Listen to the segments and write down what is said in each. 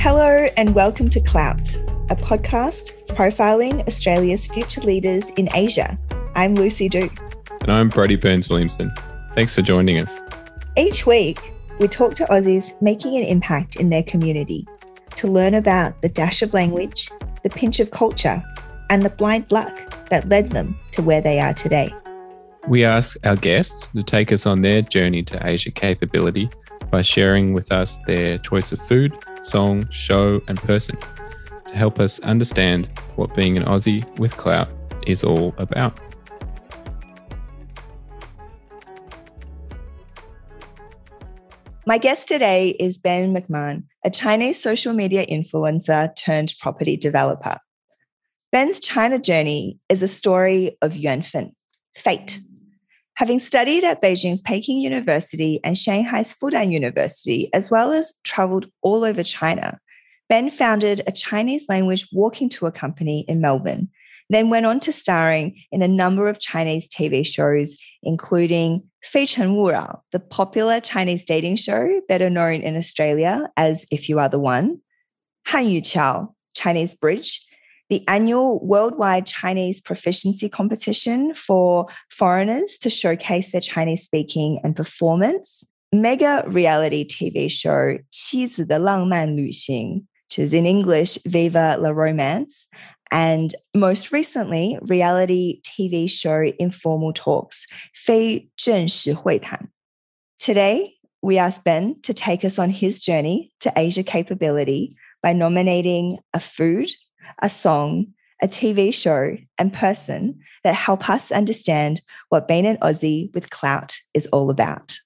Hello, and welcome to Clout, a podcast profiling Australia's future leaders in Asia. I'm Lucy Duke. And I'm Brody Burns Williamson. Thanks for joining us. Each week, we talk to Aussies making an impact in their community to learn about the dash of language, the pinch of culture, and the blind luck that led them to where they are today. We ask our guests to take us on their journey to Asia capability by sharing with us their choice of food, song, show, and person to help us understand what being an Aussie with clout is all about. My guest today is Ben McMahon, a Chinese social media influencer turned property developer. Ben's China journey is a story of yuanfen, fate, Having studied at Beijing's Peking University and Shanghai's Fudan University, as well as traveled all over China, Ben founded a Chinese language walking tour company in Melbourne, then went on to starring in a number of Chinese TV shows, including Fei Chen Wu Rao, the popular Chinese dating show, better known in Australia as If You Are the One, Han Yu Qiao, Chinese Bridge, the annual worldwide Chinese proficiency competition for foreigners to showcase their Chinese speaking and performance, mega reality TV show 妻子的浪漫旅行, which is in English Viva la Romance, and most recently, reality TV show Informal Talks, 非正式会谈. Today, we ask Ben to take us on his journey to Asia capability by nominating a food, a song, a TV show, and person that help us understand what being an Aussie with clout is all about.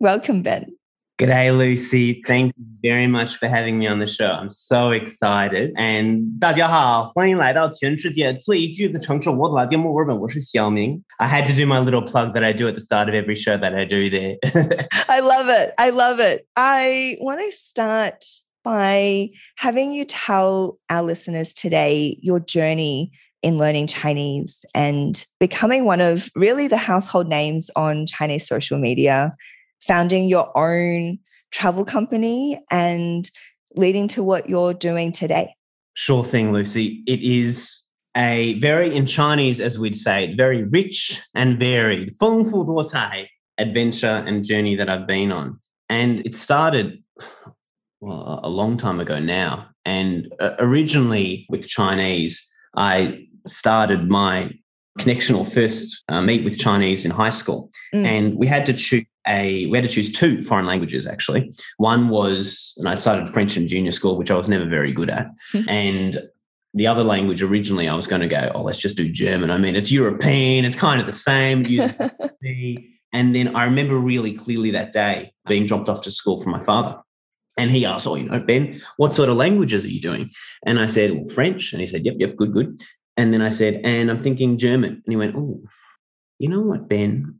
Welcome, Ben. G'day, Lucy. Thank you very much for having me on the show. I'm so excited. And 大家好，欢迎来到全世界最具的城市——我的节目。我是小明。I had to do my little plug that I do at the start of every show that I do there. I love it. I love it. I want to start by having you tell our listeners today your journey in learning Chinese and becoming one of really the household names on Chinese social media, founding your own travel company and leading to what you're doing today. Sure thing, Lucy. It is a very, in Chinese, as we'd say, very rich and varied, 丰富多彩 adventure and journey that I've been on. And it started well, a long time ago now. And uh, originally with Chinese, I started my connection or first uh, meet with Chinese in high school, mm. and we had to choose a we had to choose two foreign languages actually. One was, and I started French in junior school, which I was never very good at, and the other language originally I was going to go, oh, let's just do German. I mean, it's European, it's kind of the same. and then I remember really clearly that day being dropped off to school from my father. And he asked, Oh, you know, Ben, what sort of languages are you doing? And I said, Well, French. And he said, Yep, yep, good, good. And then I said, And I'm thinking German. And he went, Oh, you know what, Ben?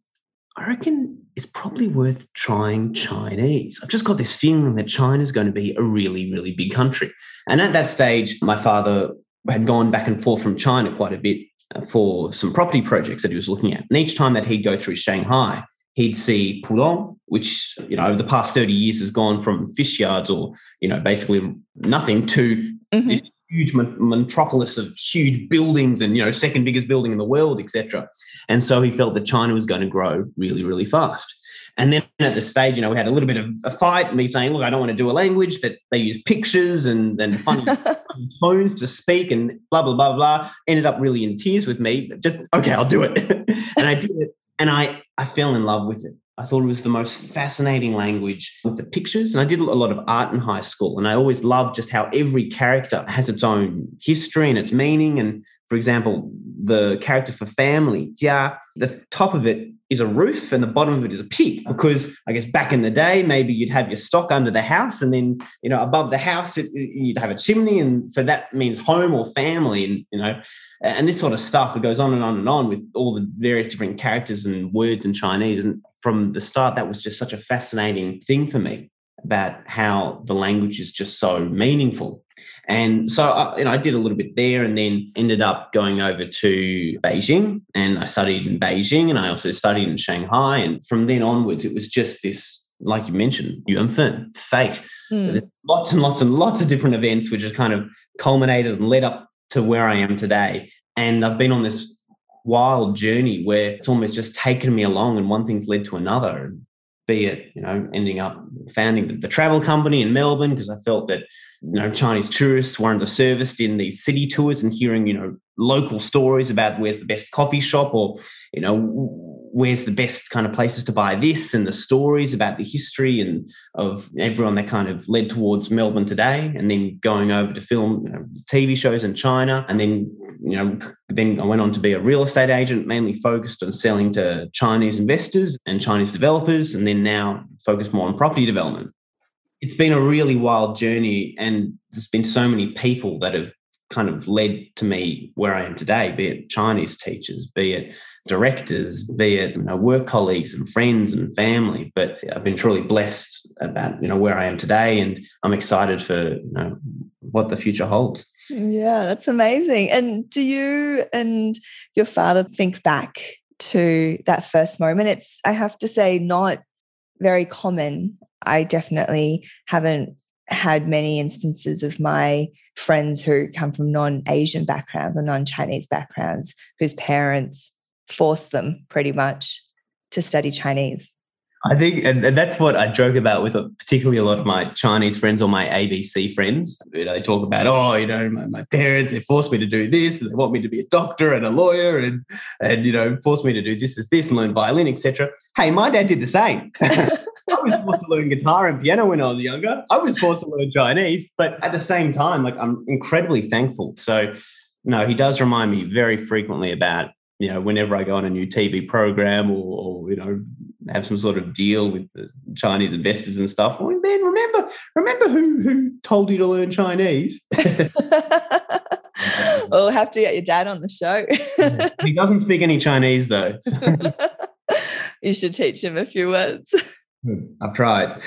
I reckon it's probably worth trying Chinese. I've just got this feeling that China's going to be a really, really big country. And at that stage, my father had gone back and forth from China quite a bit uh, for some property projects that he was looking at. And each time that he'd go through Shanghai, he'd see Pudong, which, you know, over the past 30 years has gone from fish yards or, you know, basically nothing to mm-hmm. this huge metropolis of huge buildings and, you know, second biggest building in the world, etc. And so he felt that China was going to grow really, really fast. And then at the stage, you know, we had a little bit of a fight, me saying, look, I don't want to do a language that they use pictures and, and funny tones to speak and blah, blah, blah, blah. Ended up really in tears with me. Just, okay, I'll do it. and I did it. And I, I fell in love with it. I thought it was the most fascinating language with the pictures. And I did a lot of art in high school. And I always loved just how every character has its own history and its meaning. And for example, the character for family, Jia, the top of it is a roof and the bottom of it is a pig. Because I guess back in the day, maybe you'd have your stock under the house and then, you know, above the house, it, you'd have a chimney. And so that means home or family. And, you know, and this sort of stuff. It goes on and on and on with all the various different characters and words in Chinese. And from the start, that was just such a fascinating thing for me about how the language is just so meaningful. And so, I, you know, I did a little bit there, and then ended up going over to Beijing, and I studied in Beijing, and I also studied in Shanghai. And from then onwards, it was just this like you mentioned, Yuanfen, fate. Mm. Lots and lots and lots of different events which has kind of culminated and led up to where I am today. And I've been on this wild journey where it's almost just taken me along and one thing's led to another. Be it, you know, ending up founding the, the travel company in Melbourne because I felt that, you know, Chinese tourists weren't underserviced in these city tours and hearing, you know, local stories about where's the best coffee shop or, you know, where's the best kind of places to buy this and the stories about the history and of everyone that kind of led towards Melbourne today and then going over to film you know, TV shows in China and then you know then I went on to be a real estate agent mainly focused on selling to Chinese investors and Chinese developers and then now focus more on property development it's been a really wild journey and there's been so many people that have kind of led to me where I am today, be it Chinese teachers, be it directors, be it you know, work colleagues and friends and family. But I've been truly blessed about you know where I am today, and I'm excited for you know what the future holds. Yeah, that's amazing. And do you and your father think back to that first moment? It's I have to say not very common. I definitely haven't had many instances of my friends who come from non Asian backgrounds or non Chinese backgrounds whose parents forced them pretty much to study Chinese. I think, and, and that's what I joke about with particularly a lot of my Chinese friends or my ABC friends. You know, they talk about, oh, you know, my, my parents, they forced me to do this, and they want me to be a doctor and a lawyer, and and you know, forced me to do this, this, this, and learn violin, etc. Hey, my dad did the same. I was forced to learn guitar and piano when I was younger. I was forced to learn Chinese, but at the same time, like I'm incredibly thankful. So, no, he does remind me very frequently about you know, whenever I go on a new TV program or, or, you know, have some sort of deal with the Chinese investors and stuff. Oh, man, remember, remember who who told you to learn Chinese? we'll have to get your dad on the show. he doesn't speak any Chinese though. So. you should teach him a few words. Hmm, I've tried.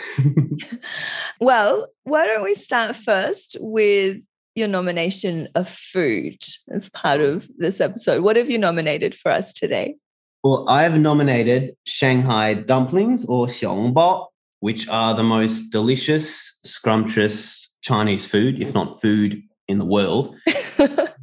well, why don't we start first with your nomination of food as part of this episode. What have you nominated for us today? Well, I have nominated Shanghai dumplings or xiaolongbao, which are the most delicious, scrumptious Chinese food, if not food in the world.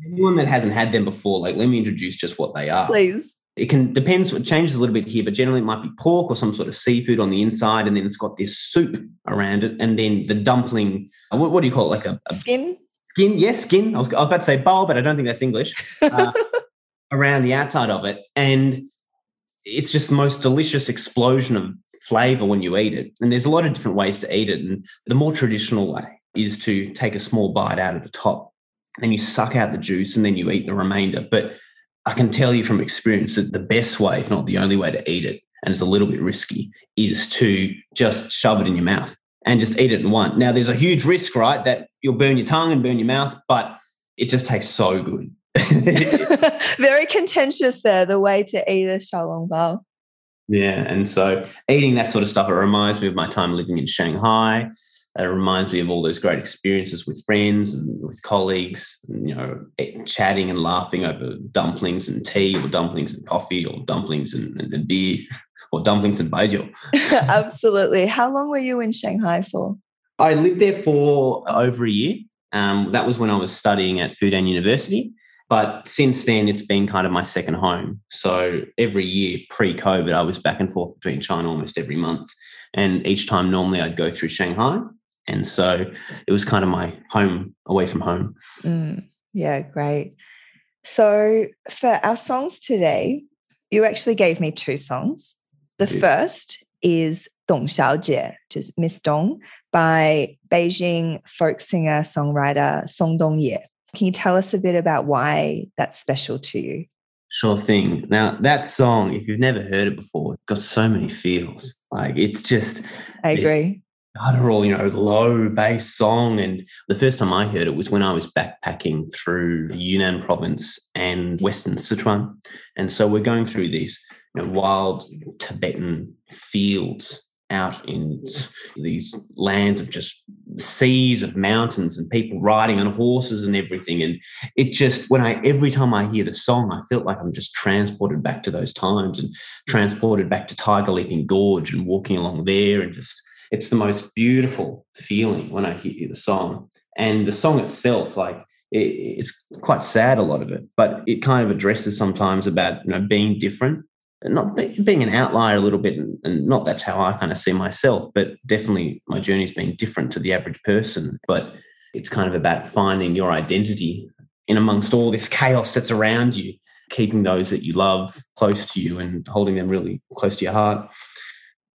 Anyone that hasn't had them before, like let me introduce just what they are. Please. It can depends. It changes a little bit here, but generally it might be pork or some sort of seafood on the inside, and then it's got this soup around it, and then the dumpling. Uh, what, what do you call it? Like a, a skin skin, yes, skin. I was, I was, about to say bowl, but I don't think that's English. Uh, around the outside of it, and it's just the most delicious explosion of flavor when you eat it. And there's a lot of different ways to eat it, and the more traditional way is to take a small bite out of the top, then you suck out the juice, and then you eat the remainder. But I can tell you from experience that the best way, if not the only way to eat it, and it's a little bit risky, is to just shove it in your mouth and just eat it in one. Now, there's a huge risk, right, that you'll burn your tongue and burn your mouth, but it just tastes so good. Very contentious there, the way to eat a xiaolongbao. Yeah, and so eating that sort of stuff, it reminds me of my time living in Shanghai. It reminds me of all those great experiences with friends and with colleagues, and, you know, chatting and laughing over dumplings and tea, or dumplings and coffee, or dumplings and, and, and beer or dumplings and baijiu. Absolutely. How long were you in Shanghai for? I lived there for over a year. Um, that was when I was studying at Fudan University. But since then, it's been kind of my second home. So every year pre COVID, I was back and forth between China almost every month. And each time, normally, I'd go through Shanghai. And so it was kind of my home away from home. Mm, yeah, great. So for our songs today, you actually gave me two songs. The first is Dong Xiaojie, which is Miss Dong, by Beijing folk singer songwriter Song Dongye. Can you tell us a bit about why that's special to you? Sure thing. Now, that song, if you've never heard it before, it's got so many feels. Like it's just. I agree. Guttural, you know, low bass song. And the first time I heard it was when I was backpacking through Yunnan province and Western Sichuan. And so we're going through these you know, wild Tibetan fields out in these lands of just seas of mountains and people riding on horses and everything. And it just, when I, every time I hear the song, I feel like I'm just transported back to those times and transported back to Tiger Leaping Gorge and walking along there. And just, it's the most beautiful feeling when I hear the song. And the song itself, like, it, it's quite sad, a lot of it, but it kind of addresses sometimes about, you know, being different not being an outlier a little bit, and not that's how I kind of see myself, but definitely my journey's been different to the average person. But it's kind of about finding your identity in amongst all this chaos that's around you, keeping those that you love close to you and holding them really close to your heart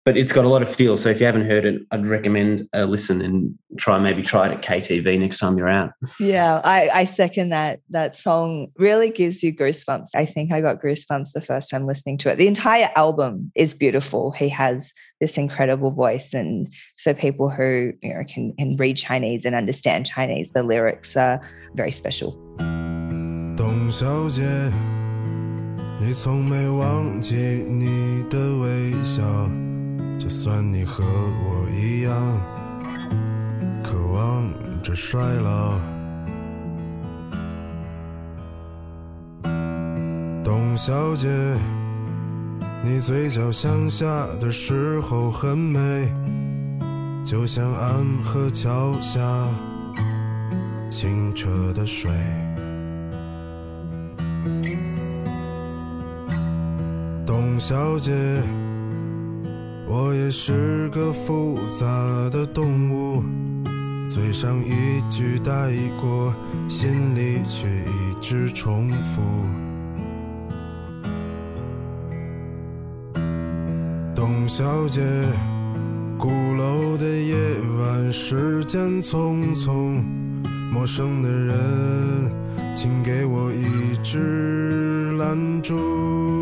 but it's got a lot of feel. So if you haven't heard it, I'd recommend a listen and try maybe try it at KTV next time you're out. Yeah, I, I second that. That song really gives you goosebumps. I think I got goosebumps the first time listening to it. The entire album is beautiful. He has this incredible voice, and for people who you know can, can read Chinese and understand Chinese, the lyrics are very special. 董小姐，你从没忘记你的微笑。 就算你和我一样渴望着衰老，董小姐，你嘴角向下的时候很美，就像安河桥下清澈的水。董小姐。我也是个复杂的动物，嘴上一句带过，心里却一直重复。董小姐，鼓楼的夜晚，时间匆匆，陌生的人，请给我一支蜡烛。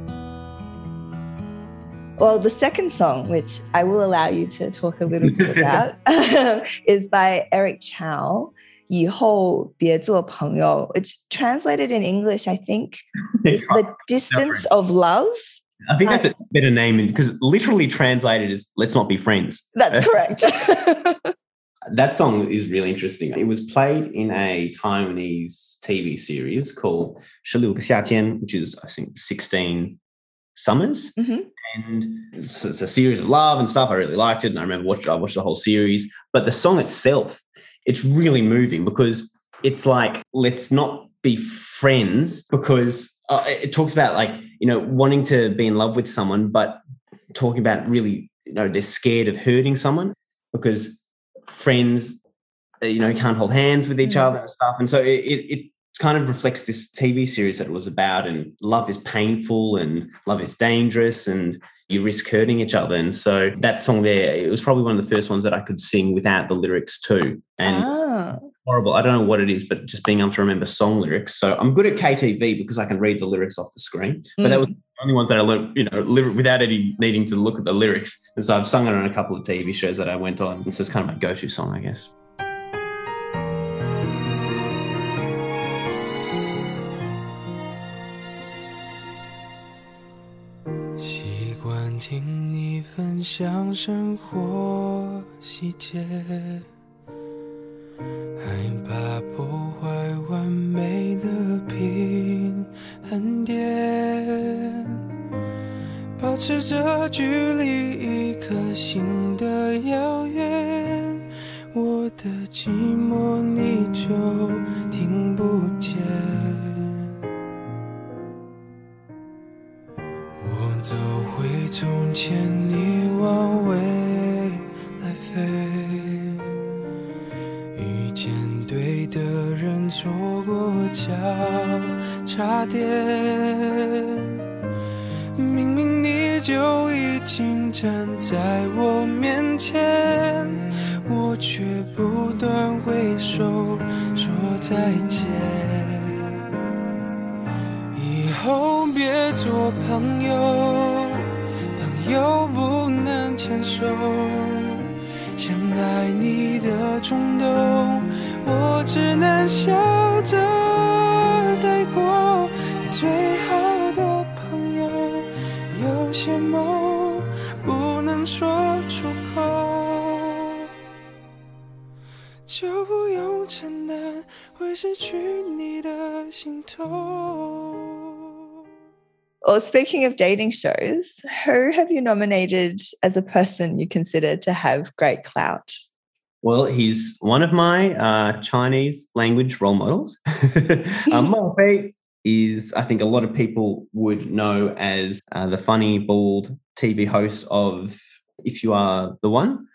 Well, the second song, which I will allow you to talk a little bit about, is by Eric Chou. 以后别做朋友, which translated in English, I think, is the distance of love. I think that's a better name because literally translated is let's not be friends. That's correct. that song is really interesting. It was played in a Taiwanese TV series called Shilu which is, I think, 16 summers. Mm-hmm. And it's, it's, a series of love and stuff. I really liked it. And I remember watching, I watched the whole series. But the song itself, it's really moving because it's like, let's not be friends because uh, it talks about like, you know, wanting to be in love with someone, but talking about really, you know, they're scared of hurting someone because friends, uh, you know, can't hold hands with each mm. other and stuff. And so it, it, kind of reflects this TV series that it was about. And love is painful and love is dangerous and you risk hurting each other. And so that song there, it was probably one of the first ones that I could sing without the lyrics too. And oh. horrible. I don't know what it is, but just being able to remember song lyrics. So I'm good at KTV because I can read the lyrics off the screen. But mm. that was the only ones that I learned, you know, without any needing to look at the lyrics. And so I've sung it on a couple of TV shows that I went on. And so it's kind of my go-to song, I guess. 听你分享生活细节，害怕破坏完美的平衡点，保持着距离一颗心的遥远，我的寂寞你就从前，你往未来飞，遇见对的人，错过交叉点。明明你就已经站在我面前，我却不断挥手说再见。以后别做朋友，又不能牵手。想爱你的冲动，我只能笑着带过。最好的朋友，有些梦不能说出口，就不用承担会失去你的心痛。Well, speaking of dating shows, who have you nominated as a person you consider to have great clout? Well, he's one of my uh, Chinese language role models. um, Fei is, I think, a lot of people would know as uh, the funny, bald TV host of If You Are the One.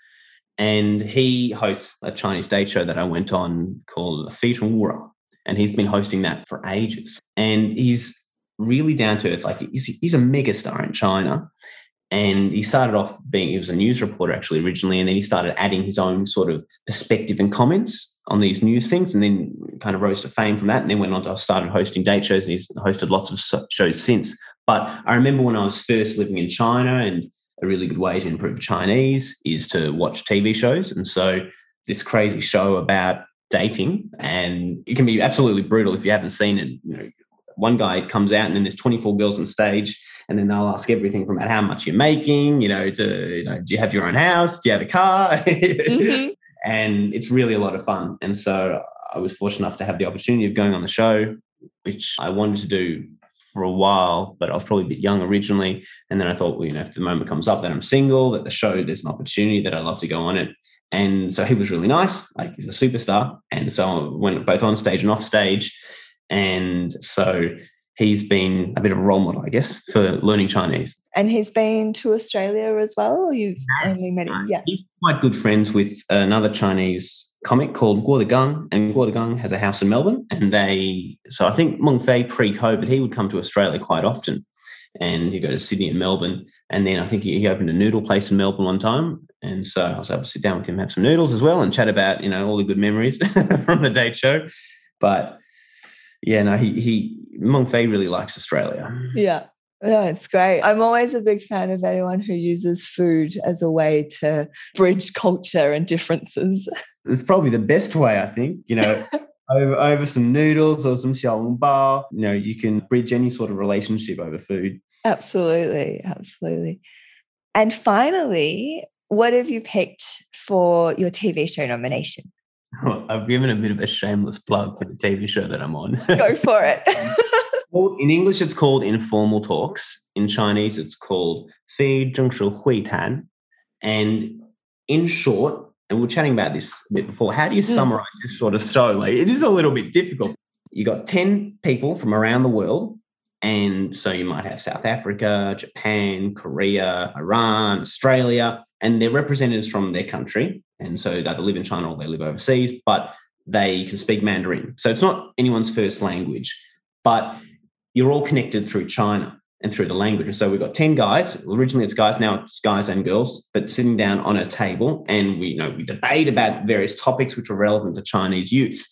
And he hosts a Chinese date show that I went on called Fei Chen Wu Rao. And he's been hosting that for ages. And he's really down to earth. Like he's, he's a mega star in China. And he started off being, he was a news reporter actually originally, and then he started adding his own sort of perspective and comments on these news things, and then kind of rose to fame from that. And then went on to started hosting date shows, and he's hosted lots of shows since. But I remember when I was first living in China, and a really good way to improve Chinese is to watch TV shows. And so this crazy show about dating, and it can be absolutely brutal if you haven't seen it. You know, one guy comes out and then there's 24 girls on stage and then they'll ask everything from about how much you're making? You know to you know do you have your own house? Do you have a car? Mm-hmm. and it's really a lot of fun. And so i was fortunate enough to have the opportunity of going on the show which i wanted to do for a while but i was probably a bit young originally. And then i thought well you know if the moment comes up that i'm single that the show there's an opportunity that i'd love to go on it. And so he was really nice like he's a superstar. And so I went both on stage and off stage and so he's been a bit of a role model, I guess, for learning Chinese. And he's been to Australia as well, or you've yes, only met him? Uh, yeah. He's quite good friends with another Chinese comic called Guo Degang, and Guo Degang has a house in Melbourne. And they, so I think Meng Fei pre-COVID, he would come to Australia quite often. And he'd go to Sydney and Melbourne. And then I think he, he opened a noodle place in Melbourne one time. And so I was able to sit down with him, have some noodles as well, and chat about, you know, all the good memories from the date show. But yeah, no, he he Meng Fei really likes Australia. Yeah. No, it's great. I'm always a big fan of anyone who uses food as a way to bridge culture and differences. It's probably the best way, I think. You know, over over some noodles or some xiaolongbao, you know, you can bridge any sort of relationship over food. Absolutely, absolutely. And finally, what have you picked for your TV show nomination? Well, I've given a bit of a shameless plug for the TV show that I'm on. Go for it. well, in English, it's called Informal Talks. In Chinese, it's called Fei Zhengshu Hui Tan. And in short, and we are chatting about this a bit before, how do you hmm. summarize this sort of story? Like, it is a little bit difficult. You got 10 people from around the world and so you might have South Africa, Japan, Korea, Iran, Australia, and they're representatives from their country. And so they either live in China or they live overseas, but they can speak Mandarin. So it's not anyone's first language, but you're all connected through China and through the language. So we've got 10 guys. Originally it's guys, now it's guys and girls, but sitting down on a table and we you know we debate about various topics which are relevant to Chinese youth.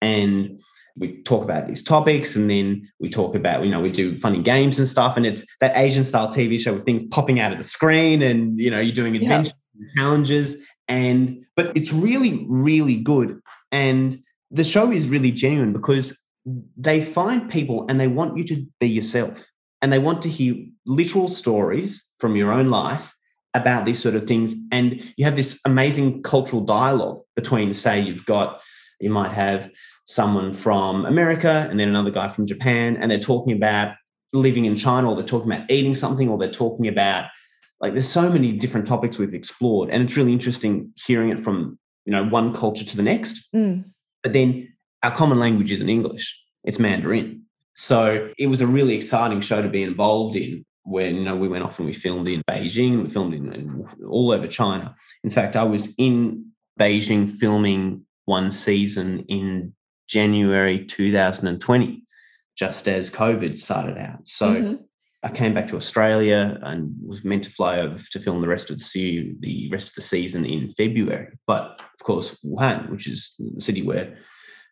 And we talk about these topics and then we talk about, you know, we do funny games and stuff. And it's that Asian style TV show with things popping out of the screen and, you know, you're doing adventures yeah. and challenges. And, but it's really, really good. And the show is really genuine because they find people and they want you to be yourself and they want to hear literal stories from your own life about these sort of things. And you have this amazing cultural dialogue between, say, you've got, you might have someone from America and then another guy from Japan, and they're talking about living in China, or they're talking about eating something, or they're talking about like there's so many different topics we've explored, and it's really interesting hearing it from you know one culture to the next. Mm. But then our common language isn't English; it's Mandarin. So it was a really exciting show to be involved in. When you know we went off and we filmed in Beijing, we filmed in, in all over China. In fact, I was in Beijing filming one season in January 2020, just as COVID started out. So mm-hmm. I came back to Australia and was meant to fly over to film the rest of the se- the rest of the season in February. But of course, Wuhan, which is the city where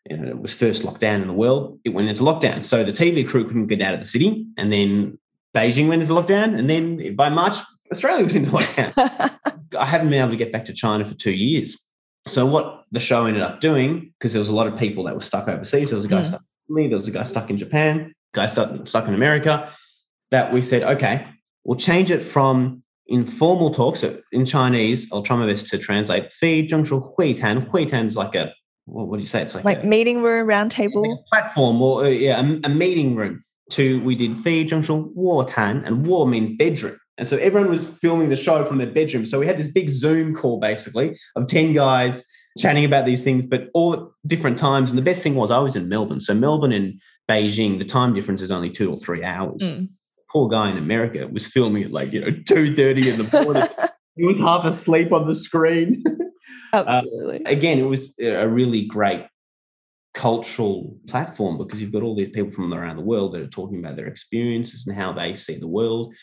you know, it was first locked down in the world, it went into lockdown. So the TV crew couldn't get out of the city, and then Beijing went into lockdown, and then by March, Australia was into lockdown. I haven't been able to get back to China for two years. So what the show ended up doing, because there was a lot of people that were stuck overseas. There was a guy mm. stuck in Italy, there was a guy stuck in Japan, guy stuck stuck in America. That we said, okay, we'll change it from informal talks so in Chinese. I'll try my best to translate. Fei zhengshu hui tan. Hui tan is like a what would you say? It's like like a, meeting room, round table, platform, or uh, yeah, a, a, meeting room. To we did Fei zhengshu wo tan, and wo means bedroom. And so everyone was filming the show from their bedroom. So we had this big Zoom call basically of 10 guys chatting about these things, but all at different times. And the best thing was I was in Melbourne. So Melbourne and Beijing, the time difference is only two or three hours. Mm. Poor guy in America was filming at like, you know, 2.30 in the morning. he was half asleep on the screen. Absolutely. Again, it was a really great cultural platform because you've got all these people from around the world that are talking about their experiences and how they see the world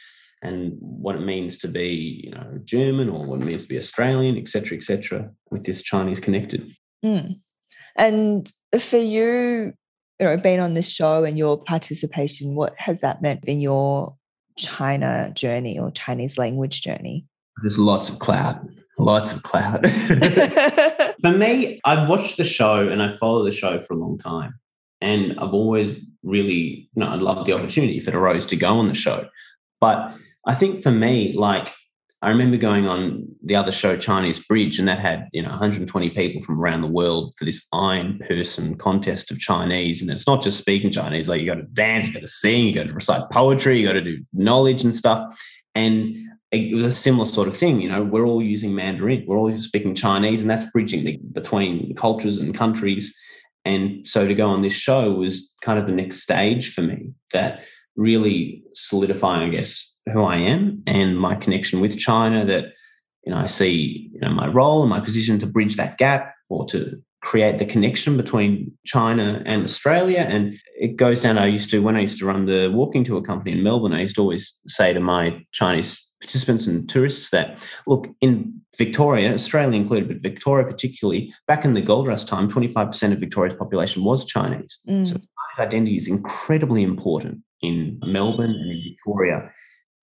and what it means to be, you know, German or what it means to be Australian, etc., etc. with this Chinese connected. Mm. And for you, you know, being on this show and your participation, what has that meant in your China journey or Chinese language journey? There's lots of cloud, lots of cloud. For me, I've watched the show and I follow the show for a long time. And I've always really, you know, I'd love the opportunity if it arose to go on the show. But I think for me, like, I remember going on the other show, Chinese Bridge, and that had, you know, 120 people from around the world for this iron person contest of Chinese. And it's not just speaking Chinese, like you got to dance, you got to sing, you got to recite poetry, you got to do knowledge and stuff. And it was a similar sort of thing. You know, we're all using Mandarin, we're all speaking Chinese, and that's bridging the, between cultures and countries. And so to go on this show was kind of the next stage for me that really solidifying, I guess, who I am and my connection with China. That, you know, I see, you know, my role and my position to bridge that gap or to create the connection between China and Australia. And it goes down. I used to, when I used to run the walking tour company in Melbourne, I used to always say to my Chinese participants and tourists that look in Victoria, Australia included, but Victoria particularly, back in the gold rush time, 25% of Victoria's population was Chinese. Mm. So Chinese identity is incredibly important in Melbourne and in Victoria.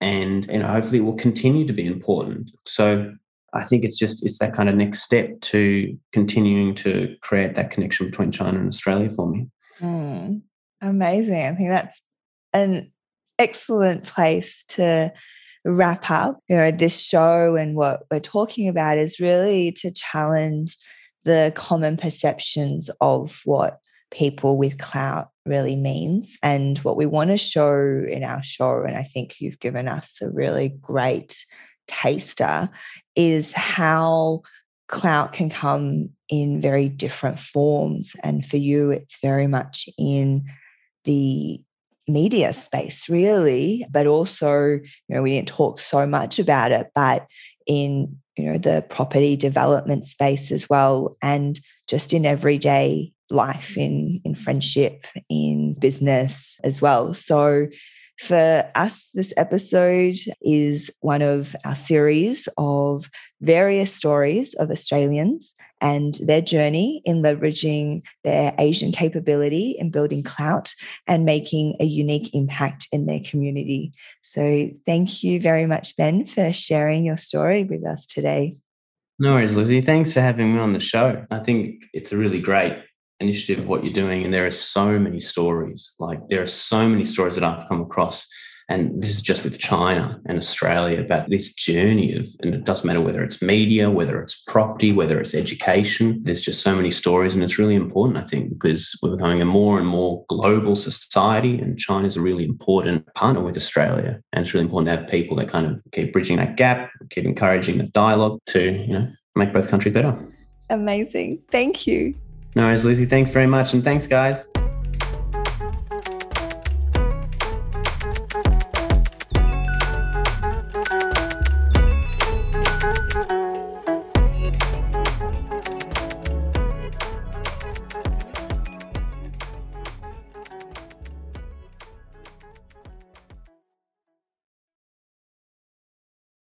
And know, hopefully it will continue to be important. So I think it's just it's that kind of next step to continuing to create that connection between China and Australia for me. Mm, amazing. I think that's an excellent place to wrap up. You know, this show and what we're talking about is really to challenge the common perceptions of what people with clout really means. And what we want to show in our show and i think you've given us a really great taster is how clout can come in very different forms. And for you it's very much in the media space really. But also you know we didn't talk so much about it but in you know the property development space as well and just in everyday life in in friendship in business as well so for us this episode is one of our series of various stories of australians and their journey in leveraging their asian capability in building clout and making a unique impact in their community so thank you very much ben for sharing your story with us today No worries, Lucy. Thanks for having me on the show. I think it's a really great initiative of what you're doing. And there are so many stories. Like there are so many stories that I've come across. And this is just with China and Australia about this journey of, and it doesn't matter whether it's media, whether it's property, whether it's education. There's just so many stories. And it's really important, I think, because we're becoming a more and more global society. And China is a really important partner with Australia. And it's really important to have people that kind of keep bridging that gap, keep encouraging the dialogue to, you know, make both countries better. amazing thank you No worries, Lucy. Thanks very much. And thanks, guys.